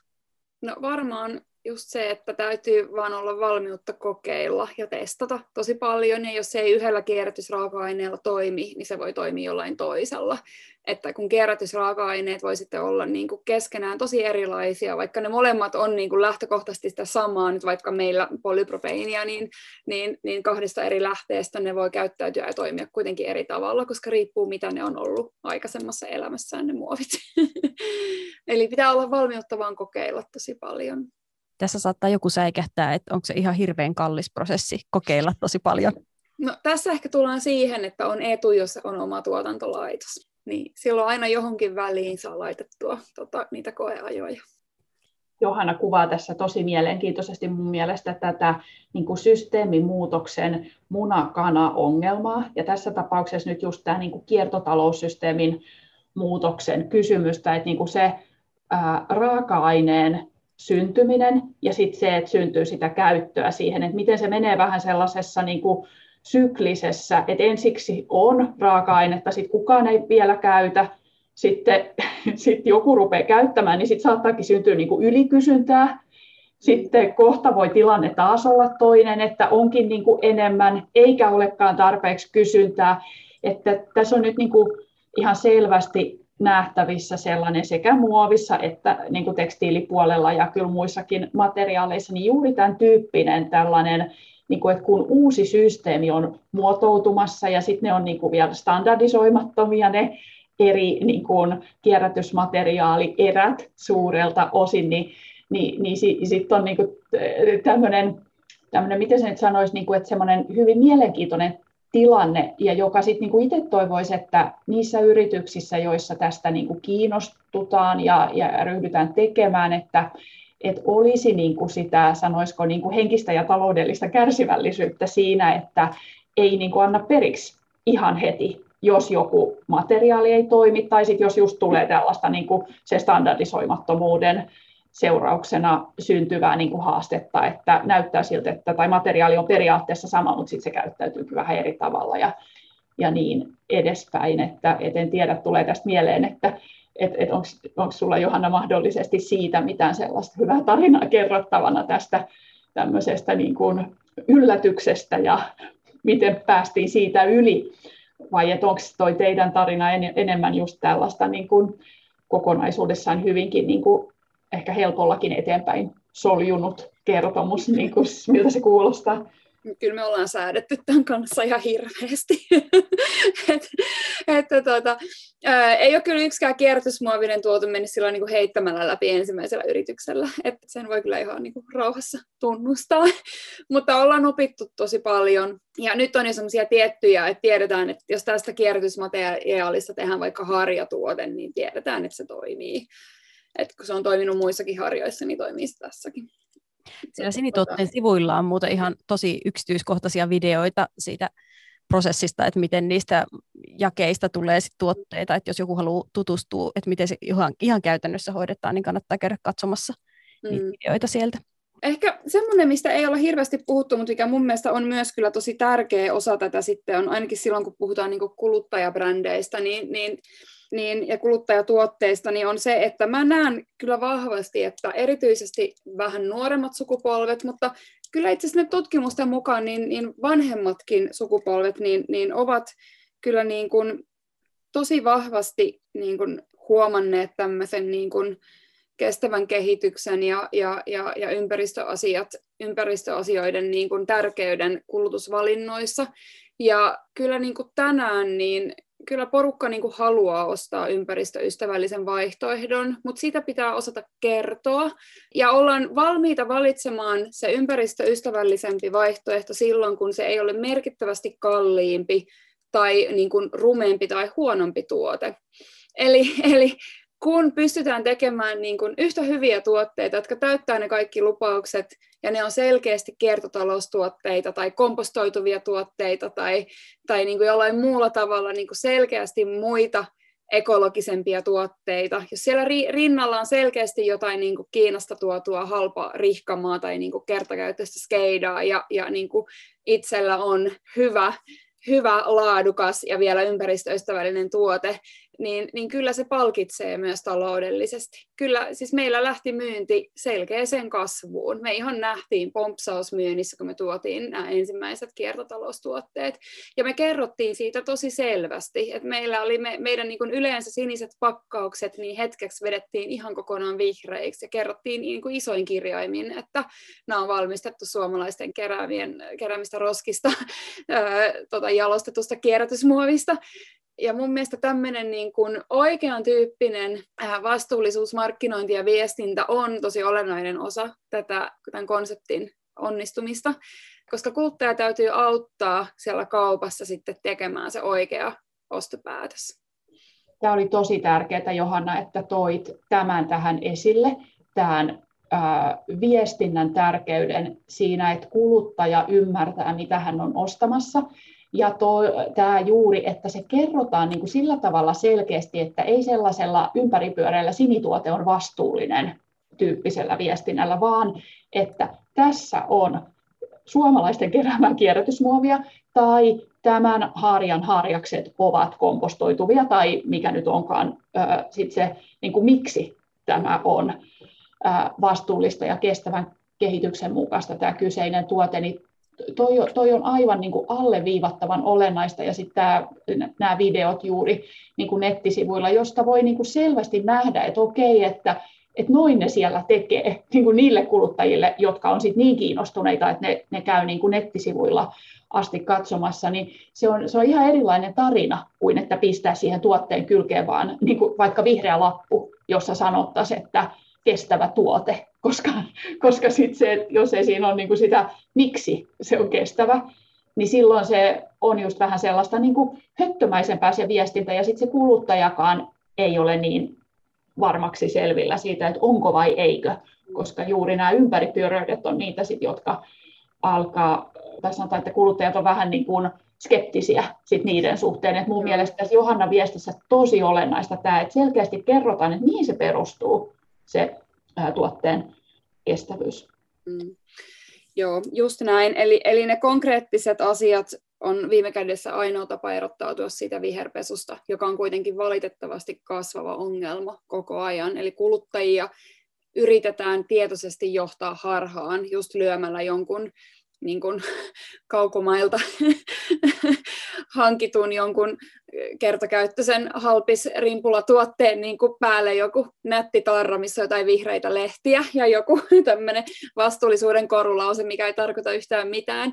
No varmaan just se, että täytyy vaan olla valmiutta kokeilla ja testata tosi paljon, ja jos se ei yhdellä kierrätysraaka-aineella toimi, niin se voi toimia jollain toisella. Että kun kierrätysraaka-aineet voi sitten olla niin kuin keskenään tosi erilaisia, vaikka ne molemmat on niin kuin lähtökohtaisesti sitä samaa, nyt vaikka meillä polypropeiinia, niin, niin, niin kahdesta eri lähteestä ne voi käyttäytyä ja toimia kuitenkin eri tavalla, koska riippuu mitä ne on ollut aikaisemmassa elämässään ne muovit. Eli pitää olla valmiutta vaan kokeilla tosi paljon tässä saattaa joku säikähtää, että onko se ihan hirveän kallis prosessi kokeilla tosi paljon. No, tässä ehkä tullaan siihen, että on etu, jos on oma tuotantolaitos. Niin silloin aina johonkin väliin saa laitettua tota, niitä koeajoja. Johanna kuvaa tässä tosi mielenkiintoisesti mun mielestä tätä niin kuin systeemimuutoksen munakana-ongelmaa. Ja tässä tapauksessa nyt just tämä niin kuin kiertotaloussysteemin muutoksen kysymystä, että niin kuin se ää, raaka-aineen syntyminen ja sitten se, että syntyy sitä käyttöä siihen, että miten se menee vähän sellaisessa niin kuin syklisessä, että ensiksi on raaka-ainetta, sitten kukaan ei vielä käytä, sitten sit joku rupeaa käyttämään, niin sitten saattaakin syntyä niin kuin ylikysyntää, sitten kohta voi tilanne taas olla toinen, että onkin niin kuin enemmän eikä olekaan tarpeeksi kysyntää. Että tässä on nyt niin kuin ihan selvästi nähtävissä sellainen sekä muovissa että niin kuin tekstiilipuolella ja kyllä muissakin materiaaleissa, niin juuri tämän tyyppinen tällainen, niin kuin, että kun uusi systeemi on muotoutumassa ja sitten ne on niin kuin vielä standardisoimattomia ne eri niin kuin kierrätysmateriaalierät suurelta osin, niin, niin, niin sitten on niin kuin tämmöinen, tämmöinen, miten se nyt sanoisi, niin kuin, että semmoinen hyvin mielenkiintoinen tilanne, ja joka sitten niinku itse toivoisi, että niissä yrityksissä, joissa tästä niinku kiinnostutaan ja, ja ryhdytään tekemään, että et olisi niinku sitä, sanoisiko, niinku henkistä ja taloudellista kärsivällisyyttä siinä, että ei niinku anna periksi ihan heti, jos joku materiaali ei toimi, tai sitten jos just tulee tällaista niinku se standardisoimattomuuden seurauksena syntyvää niin kuin haastetta, että näyttää siltä, että tai materiaali on periaatteessa sama, mutta sitten se käyttäytyy vähän eri tavalla ja, ja niin edespäin. Että, et en tiedä, tulee tästä mieleen, että et, et onko sulla Johanna mahdollisesti siitä mitään sellaista hyvää tarinaa kerrottavana tästä tämmöisestä niin kuin yllätyksestä ja miten päästiin siitä yli, vai onko toi teidän tarina en, enemmän just tällaista niin kuin kokonaisuudessaan hyvinkin niin kuin ehkä helpollakin eteenpäin soljunut kertomus, niin kuin, miltä se kuulostaa. Kyllä me ollaan säädetty tämän kanssa ihan hirveästi. et, että tuota, ää, ei ole kyllä yksikään kierrätysmuovinen tuotu mennyt sillä niin kuin heittämällä läpi ensimmäisellä yrityksellä. Et sen voi kyllä ihan niin kuin rauhassa tunnustaa. Mutta ollaan opittu tosi paljon. Ja nyt on jo sellaisia tiettyjä, että tiedetään, että jos tästä kierrätysmateriaalista tehdään vaikka harjatuote, niin tiedetään, että se toimii että kun se on toiminut muissakin harjoissa, niin toimii se tässäkin. Siellä Sinituotteen sivuilla on muuten ihan tosi yksityiskohtaisia videoita siitä prosessista, että miten niistä jakeista tulee sit tuotteita, että jos joku haluaa tutustua, että miten se ihan, ihan käytännössä hoidetaan, niin kannattaa käydä katsomassa mm. niitä videoita sieltä. Ehkä semmoinen, mistä ei olla hirveästi puhuttu, mutta mikä mun mielestä on myös kyllä tosi tärkeä osa tätä sitten, on ainakin silloin, kun puhutaan niin kuluttajabrändeistä, niin, niin niin, ja kuluttajatuotteista, niin on se, että mä näen kyllä vahvasti, että erityisesti vähän nuoremmat sukupolvet, mutta kyllä itse asiassa tutkimusten mukaan niin, niin vanhemmatkin sukupolvet niin, niin ovat kyllä niin kuin tosi vahvasti niin kuin huomanneet tämmöisen niin kuin kestävän kehityksen ja, ja, ja, ja ympäristöasiat, ympäristöasioiden niin kuin tärkeyden kulutusvalinnoissa. Ja kyllä niin kuin tänään niin kyllä porukka niin kuin haluaa ostaa ympäristöystävällisen vaihtoehdon, mutta siitä pitää osata kertoa. Ja ollaan valmiita valitsemaan se ympäristöystävällisempi vaihtoehto silloin, kun se ei ole merkittävästi kalliimpi tai niin kuin rumeempi tai huonompi tuote. Eli, eli kun pystytään tekemään niin kuin yhtä hyviä tuotteita, jotka täyttää ne kaikki lupaukset, ja ne on selkeästi kiertotaloustuotteita tai kompostoituvia tuotteita tai, tai niin kuin jollain muulla tavalla niin kuin selkeästi muita ekologisempia tuotteita. Jos siellä rinnalla on selkeästi jotain niin kuin Kiinasta tuotua halpa rihkamaa tai niin kuin kertakäyttöistä skeidaa ja, ja niin kuin itsellä on hyvä, hyvä, laadukas ja vielä ympäristöystävällinen tuote, niin, niin kyllä se palkitsee myös taloudellisesti. Kyllä, siis meillä lähti myynti selkeäseen kasvuun. Me ihan nähtiin pompsausmyynnissä, kun me tuotiin nämä ensimmäiset kiertotaloustuotteet. Ja me kerrottiin siitä tosi selvästi, että meillä oli me, meidän niin kuin yleensä siniset pakkaukset, niin hetkeksi vedettiin ihan kokonaan vihreiksi ja kerrottiin niin kuin isoin kirjaimin, että nämä on valmistettu suomalaisten keräävien, keräämistä roskista, tota, jalostetusta kierrätysmuovista ja mun mielestä tämmöinen niin kuin oikean tyyppinen äh, vastuullisuus, markkinointi ja viestintä on tosi olennainen osa tätä, tämän konseptin onnistumista, koska kuluttaja täytyy auttaa siellä kaupassa sitten tekemään se oikea ostopäätös. Tämä oli tosi tärkeää, Johanna, että toit tämän tähän esille, tämän ää, viestinnän tärkeyden siinä, että kuluttaja ymmärtää, mitä hän on ostamassa, ja tämä juuri, että se kerrotaan niin kuin sillä tavalla selkeästi, että ei sellaisella ympäripyöreällä sinituote on vastuullinen tyyppisellä viestinnällä, vaan että tässä on suomalaisten keräämää kierrätysmuovia tai tämän harjan harjakset ovat kompostoituvia tai mikä nyt onkaan sit se, niin kuin miksi tämä on vastuullista ja kestävän kehityksen mukaista. Tämä kyseinen tuote, niin toi, toi on aivan niin kuin alleviivattavan olennaista, ja sitten nämä videot juuri niin kuin nettisivuilla, josta voi niin kuin selvästi nähdä, että okei, että, että noin ne siellä tekee niin kuin niille kuluttajille, jotka on sit niin kiinnostuneita, että ne, ne käy niin kuin nettisivuilla asti katsomassa, niin se on, se on ihan erilainen tarina kuin että pistää siihen tuotteen kylkeen vaan niin kuin vaikka vihreä lappu, jossa sanottaisiin, että kestävä tuote, koska, koska sit se, jos ei siinä ole niin kuin sitä, miksi se on kestävä, niin silloin se on just vähän sellaista niin kuin höttömäisempää se viestintä, ja sitten se kuluttajakaan ei ole niin varmaksi selvillä siitä, että onko vai eikö, koska juuri nämä ympäripyöröydet on niitä, sit, jotka alkaa, tai sanotaan, että kuluttajat on vähän niin kuin skeptisiä sit niiden suhteen. Et mun mm. mielestä tässä Johanna viestissä tosi olennaista tämä, että selkeästi kerrotaan, että mihin se perustuu se ää, tuotteen kestävyys. Mm. Joo, just näin. Eli, eli ne konkreettiset asiat on viime kädessä ainoa tapa erottautua siitä viherpesusta, joka on kuitenkin valitettavasti kasvava ongelma koko ajan. Eli kuluttajia yritetään tietoisesti johtaa harhaan just lyömällä jonkun niin kuin, kaukomailta hankitun jonkun kertakäyttöisen halpis rimpulatuotteen niin kuin päälle joku nätti tarra, missä on jotain vihreitä lehtiä ja joku tämmöinen vastuullisuuden korulause, mikä ei tarkoita yhtään mitään.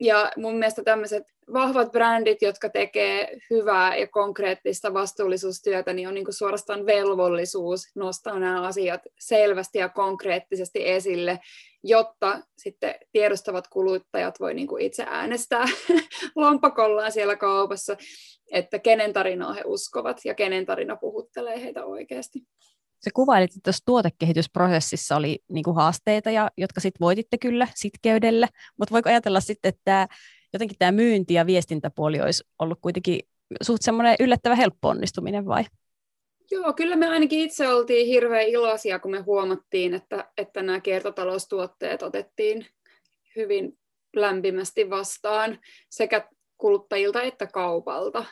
Ja mun mielestä tämmöiset vahvat brändit, jotka tekee hyvää ja konkreettista vastuullisuustyötä, niin on niin kuin suorastaan velvollisuus nostaa nämä asiat selvästi ja konkreettisesti esille, jotta sitten tiedostavat kuluttajat voi niin kuin itse äänestää lompakollaan siellä kaupassa, että kenen tarinaa he uskovat ja kenen tarina puhuttelee heitä oikeasti. Se kuvailit, että tuossa tuotekehitysprosessissa oli niin kuin haasteita, ja, jotka sitten voititte kyllä sitkeydellä, mutta voiko ajatella sitten, että tämä, jotenkin tämä myynti- ja viestintäpuoli olisi ollut kuitenkin suht semmoinen yllättävä helppo onnistuminen vai? Joo, kyllä me ainakin itse oltiin hirveän iloisia, kun me huomattiin, että, että nämä kiertotaloustuotteet otettiin hyvin lämpimästi vastaan sekä kuluttajilta että kaupalta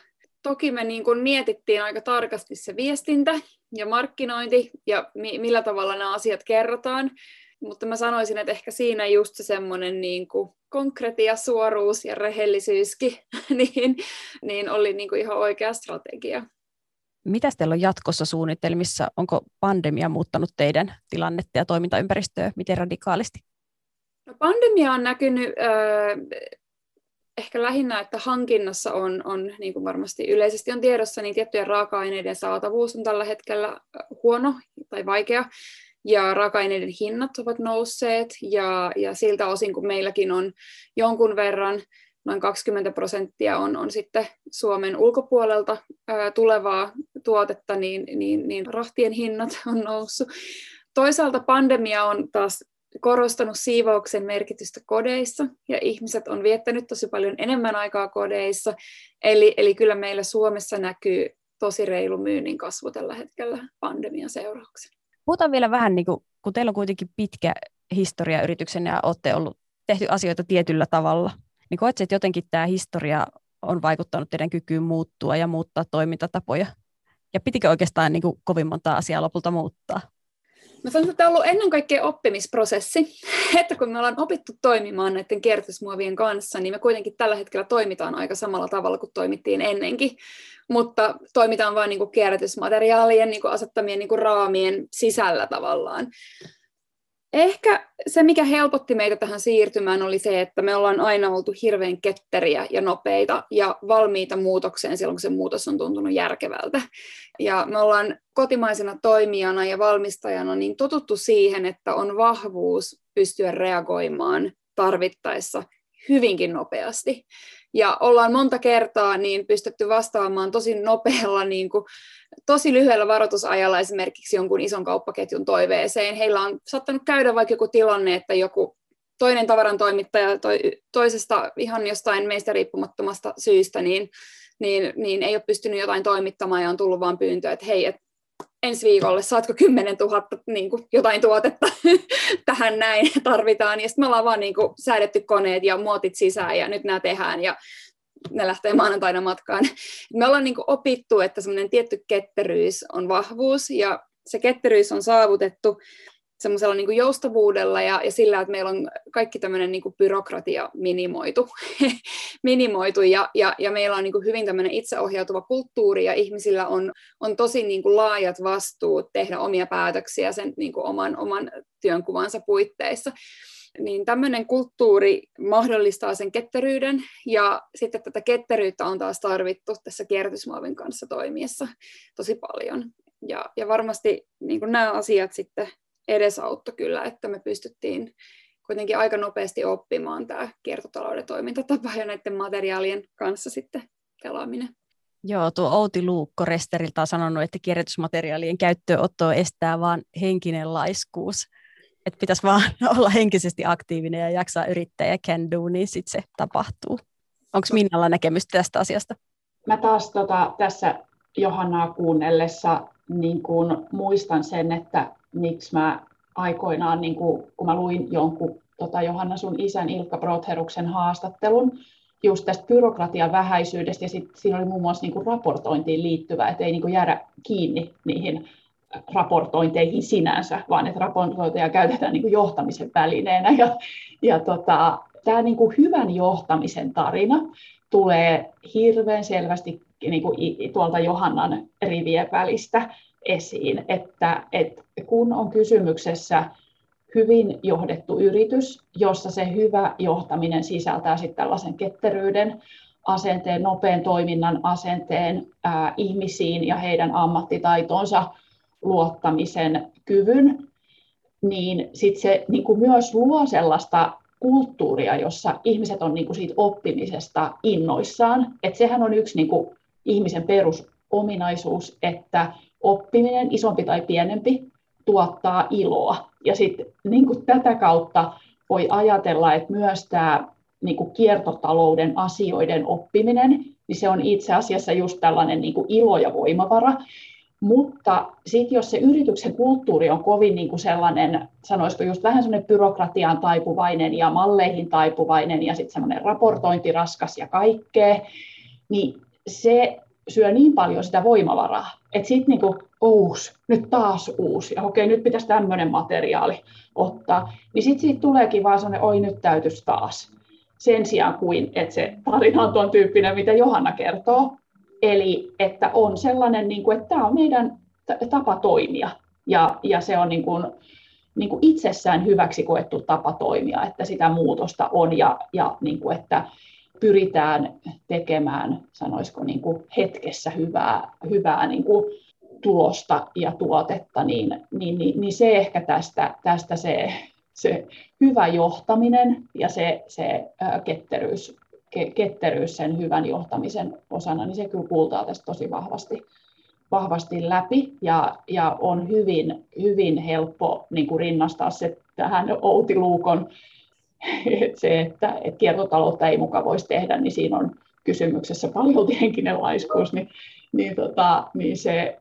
toki me niin kuin mietittiin aika tarkasti se viestintä ja markkinointi ja mi- millä tavalla nämä asiat kerrotaan, mutta mä sanoisin, että ehkä siinä just se semmoinen niin kuin konkretia, suoruus ja rehellisyyskin niin, niin oli niin kuin ihan oikea strategia. Mitä teillä on jatkossa suunnitelmissa? Onko pandemia muuttanut teidän tilannetta ja toimintaympäristöä miten radikaalisti? No, pandemia on näkynyt äh, ehkä lähinnä, että hankinnassa on, on niin kuin varmasti yleisesti on tiedossa, niin tiettyjen raaka-aineiden saatavuus on tällä hetkellä huono tai vaikea, ja raaka-aineiden hinnat ovat nousseet, ja, ja siltä osin, kun meilläkin on jonkun verran, noin 20 prosenttia on, on sitten Suomen ulkopuolelta ää, tulevaa tuotetta, niin, niin, niin rahtien hinnat on noussut. Toisaalta pandemia on taas korostanut siivouksen merkitystä kodeissa ja ihmiset on viettänyt tosi paljon enemmän aikaa kodeissa. Eli, eli kyllä meillä Suomessa näkyy tosi reilu myynnin kasvu tällä hetkellä pandemian seurauksena. Puhutaan vielä vähän, niin kuin, kun teillä on kuitenkin pitkä historia yrityksen ja olette ollut tehty asioita tietyllä tavalla, niin koetko, että jotenkin tämä historia on vaikuttanut teidän kykyyn muuttua ja muuttaa toimintatapoja? Ja pitikö oikeastaan niin kuin, kovin monta asiaa lopulta muuttaa? Mä sanon, että tämä on ollut ennen kaikkea oppimisprosessi, että kun me ollaan opittu toimimaan näiden kierrätysmuovien kanssa, niin me kuitenkin tällä hetkellä toimitaan aika samalla tavalla kuin toimittiin ennenkin, mutta toimitaan vain niin kuin kierrätysmateriaalien niin kuin asettamien niin kuin raamien sisällä tavallaan. Ehkä se, mikä helpotti meitä tähän siirtymään, oli se, että me ollaan aina oltu hirveän ketteriä ja nopeita ja valmiita muutokseen silloin, kun se muutos on tuntunut järkevältä. Ja me ollaan kotimaisena toimijana ja valmistajana niin totuttu siihen, että on vahvuus pystyä reagoimaan tarvittaessa hyvinkin nopeasti ja ollaan monta kertaa niin pystytty vastaamaan tosi nopealla, niin kuin, tosi lyhyellä varoitusajalla esimerkiksi jonkun ison kauppaketjun toiveeseen. Heillä on saattanut käydä vaikka joku tilanne, että joku toinen tavaran toimittaja toi, toisesta ihan jostain meistä riippumattomasta syystä, niin, niin, niin ei ole pystynyt jotain toimittamaan ja on tullut vain pyyntö, että hei, et ensi viikolle saatko 10 000 niin kuin, jotain tuotetta tähän näin tarvitaan. Ja sitten me ollaan vaan niin kuin, säädetty koneet ja muotit sisään ja nyt nämä tehdään ja ne lähtee maanantaina matkaan. Me ollaan niin kuin, opittu, että semmoinen tietty ketteryys on vahvuus ja se ketteryys on saavutettu semmoisella niin joustavuudella ja, ja sillä, että meillä on kaikki tämmöinen niin byrokratia minimoitu, minimoitu ja, ja, ja meillä on niin kuin hyvin tämmöinen itseohjautuva kulttuuri ja ihmisillä on, on tosi niin kuin laajat vastuut tehdä omia päätöksiä sen niin kuin oman, oman työnkuvansa puitteissa. Niin tämmöinen kulttuuri mahdollistaa sen ketteryyden ja sitten tätä ketteryyttä on taas tarvittu tässä kierrätysmuovin kanssa toimiessa tosi paljon. Ja, ja varmasti niin kuin nämä asiat sitten edesauttoi kyllä, että me pystyttiin kuitenkin aika nopeasti oppimaan tämä kiertotalouden toimintatapa ja näiden materiaalien kanssa sitten pelaaminen. Joo, tuo Outi Luukko Resteriltä on sanonut, että kierrätysmateriaalien käyttöönottoa estää vain henkinen laiskuus. Että pitäisi vaan olla henkisesti aktiivinen ja jaksaa yrittää ja can do, niin sitten se tapahtuu. Onko Minnalla näkemystä tästä asiasta? Mä taas tota, tässä Johannaa kuunnellessa niin kun muistan sen, että miksi mä aikoinaan, niin kun, kun mä luin jonkun tota Johanna sun isän Ilkka Brotheruksen haastattelun, just tästä byrokratian vähäisyydestä, ja sit siinä oli muun muassa niin kuin raportointiin liittyvä, että ei niin kuin jäädä kiinni niihin raportointeihin sinänsä, vaan että raportointeja käytetään niin kuin johtamisen välineenä. Ja, ja tota, tämä niin kuin hyvän johtamisen tarina tulee hirveän selvästi niin kuin tuolta Johannan rivien välistä esiin, että, että kun on kysymyksessä hyvin johdettu yritys, jossa se hyvä johtaminen sisältää sitten tällaisen ketteryyden, asenteen, nopean toiminnan asenteen ää, ihmisiin ja heidän ammattitaitonsa luottamisen kyvyn, niin sitten se niin kuin myös luo sellaista kulttuuria, jossa ihmiset on niin kuin siitä oppimisesta innoissaan. Et sehän on yksi niin kuin ihmisen perusominaisuus, että oppiminen, isompi tai pienempi, tuottaa iloa. Ja sitten niin tätä kautta voi ajatella, että myös tämä niin kuin kiertotalouden asioiden oppiminen, niin se on itse asiassa just tällainen niin kuin ilo ja voimavara. Mutta sitten jos se yrityksen kulttuuri on kovin niin kuin sellainen, sanoisiko just vähän sellainen byrokratiaan taipuvainen ja malleihin taipuvainen ja sitten semmoinen raportointiraskas ja kaikkea, niin se syö niin paljon sitä voimavaraa, että sitten niinku, uusi, nyt taas uusi, ja okei, nyt pitäisi tämmöinen materiaali ottaa, niin sitten siitä tuleekin vaan sellainen, oi nyt täytyisi taas, sen sijaan kuin, että se tarina on tuon tyyppinen, mitä Johanna kertoo, eli että on sellainen, niin kuin, että tämä on meidän tapa toimia, ja, ja se on niin kuin, niin kuin itsessään hyväksi koettu tapa toimia, että sitä muutosta on, ja, ja niin kuin, että pyritään tekemään, sanoisiko niin kuin hetkessä hyvää, hyvää niin kuin tulosta ja tuotetta, niin, niin, niin, niin se ehkä tästä, tästä se, se hyvä johtaminen ja se, se ketteryys, ketteryys sen hyvän johtamisen osana, niin se kyllä kuultaa tästä tosi vahvasti, vahvasti läpi ja, ja on hyvin, hyvin helppo niin kuin rinnastaa se tähän Outi Luukon se, että, että kiertotaloutta ei muka voisi tehdä, niin siinä on kysymyksessä paljon henkinen laiskuus, niin, niin, tota, niin se,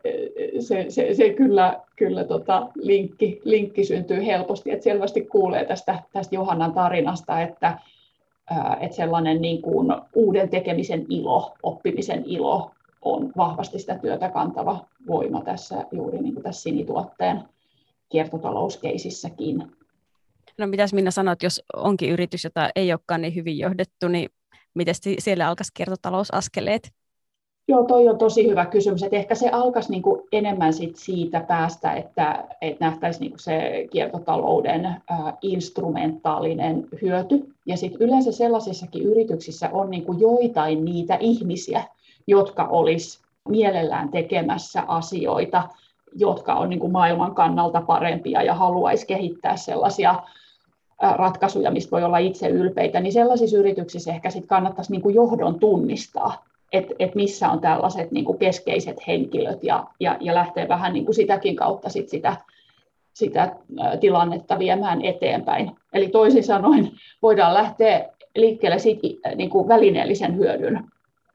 se, se, se, kyllä, kyllä tota, linkki, linkki syntyy helposti, että selvästi kuulee tästä, tästä Johannan tarinasta, että, että sellainen niin kuin uuden tekemisen ilo, oppimisen ilo on vahvasti sitä työtä kantava voima tässä juuri niin kuin tässä sinituotteen kiertotalouskeisissäkin. No mitäs Minna sanoit, jos onkin yritys, jota ei olekaan niin hyvin johdettu, niin miten siellä alkaisi kiertotalousaskeleet? Joo, toi on tosi hyvä kysymys. Et ehkä se alkaisi niinku enemmän sit siitä päästä, että et nähtäisiin niinku se kiertotalouden ä, instrumentaalinen hyöty. Ja sitten yleensä sellaisissakin yrityksissä on niinku joitain niitä ihmisiä, jotka olisi mielellään tekemässä asioita, jotka on niinku maailman kannalta parempia ja haluaisi kehittää sellaisia ratkaisuja, mistä voi olla itse ylpeitä, niin sellaisissa yrityksissä ehkä sit kannattaisi niin kuin johdon tunnistaa, että et missä on tällaiset niin kuin keskeiset henkilöt ja, ja, ja lähteä vähän niin kuin sitäkin kautta sit sitä, sitä tilannetta viemään eteenpäin. Eli toisin sanoen voidaan lähteä liikkeelle siitä, niin kuin välineellisen hyödyn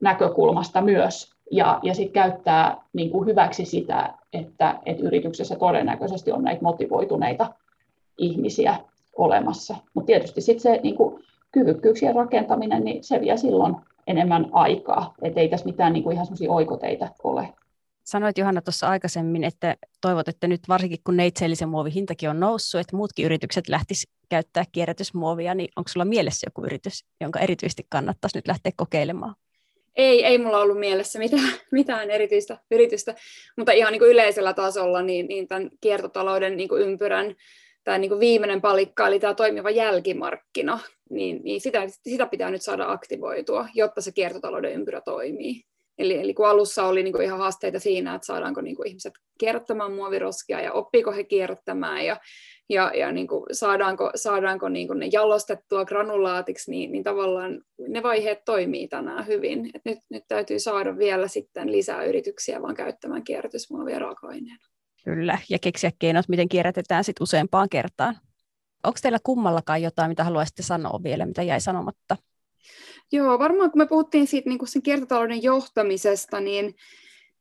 näkökulmasta myös ja, ja sitten käyttää niin kuin hyväksi sitä, että, että yrityksessä todennäköisesti on näitä motivoituneita ihmisiä olemassa. Mutta tietysti sitten se niin kuin kyvykkyyksien rakentaminen, niin se vie silloin enemmän aikaa. Että ei tässä mitään niin kuin ihan sellaisia oikoteita ole. Sanoit Johanna tuossa aikaisemmin, että toivot, että nyt varsinkin kun neitseellisen muovin hintakin on noussut, että muutkin yritykset lähtisivät käyttää kierrätysmuovia, niin onko sulla mielessä joku yritys, jonka erityisesti kannattaisi nyt lähteä kokeilemaan? Ei, ei mulla ollut mielessä mitään, mitään erityistä yritystä, mutta ihan niin kuin yleisellä tasolla niin, niin tämän kiertotalouden niin kuin ympyrän tämä niin viimeinen palikka, eli tämä toimiva jälkimarkkina, niin, niin sitä, sitä pitää nyt saada aktivoitua, jotta se kiertotalouden ympyrä toimii. Eli, eli kun alussa oli niin kuin ihan haasteita siinä, että saadaanko niin kuin ihmiset kierrättämään muoviroskia ja oppiiko he kierrättämään ja, ja, ja niin kuin saadaanko, saadaanko niin kuin ne jalostettua granulaatiksi, niin, niin tavallaan ne vaiheet toimii tänään hyvin. Et nyt, nyt täytyy saada vielä sitten lisää yrityksiä vaan käyttämään kierrätysmuovia raaka-aineena. Kyllä, ja keksiä keinot, miten kierrätetään sit useampaan kertaan. Onko teillä kummallakaan jotain, mitä haluaisitte sanoa vielä, mitä jäi sanomatta? Joo, varmaan kun me puhuttiin siitä niin sen kiertotalouden johtamisesta, niin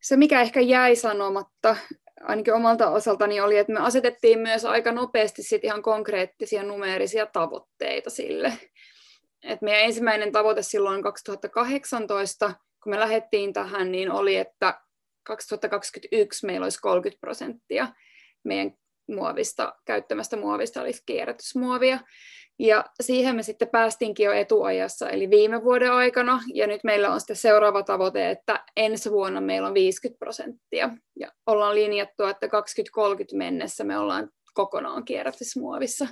se mikä ehkä jäi sanomatta, ainakin omalta osaltani oli, että me asetettiin myös aika nopeasti sit ihan konkreettisia numeerisia tavoitteita sille. Et meidän ensimmäinen tavoite silloin 2018, kun me lähdettiin tähän, niin oli, että 2021 meillä olisi 30 prosenttia meidän muovista, käyttämästä muovista olisi kierrätysmuovia. Ja siihen me sitten päästinkin jo etuajassa, eli viime vuoden aikana, ja nyt meillä on sitten seuraava tavoite, että ensi vuonna meillä on 50 prosenttia. Ja ollaan linjattu, että 2030 mennessä me ollaan kokonaan kierrätysmuovissa.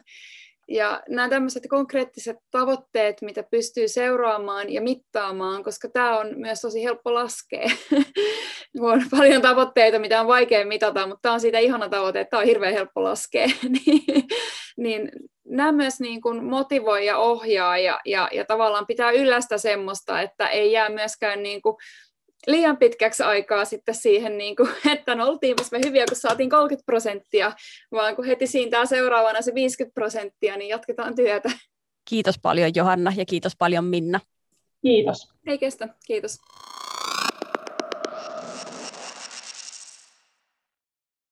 Ja nämä tämmöiset konkreettiset tavoitteet, mitä pystyy seuraamaan ja mittaamaan, koska tämä on myös tosi helppo laskea. on paljon tavoitteita, mitä on vaikea mitata, mutta tämä on siitä ihana tavoite, että tämä on hirveän helppo laskea. niin, niin nämä myös niin kuin motivoi ja ohjaa ja, ja, ja tavallaan pitää yllästä semmoista, että ei jää myöskään niin kuin liian pitkäksi aikaa sitten siihen, niin kuin, että no oltiinpas me hyviä, kun saatiin 30 prosenttia, vaan kun heti siinä seuraavana se 50 prosenttia, niin jatketaan työtä. Kiitos paljon Johanna ja kiitos paljon Minna. Kiitos. Ei kestä, kiitos.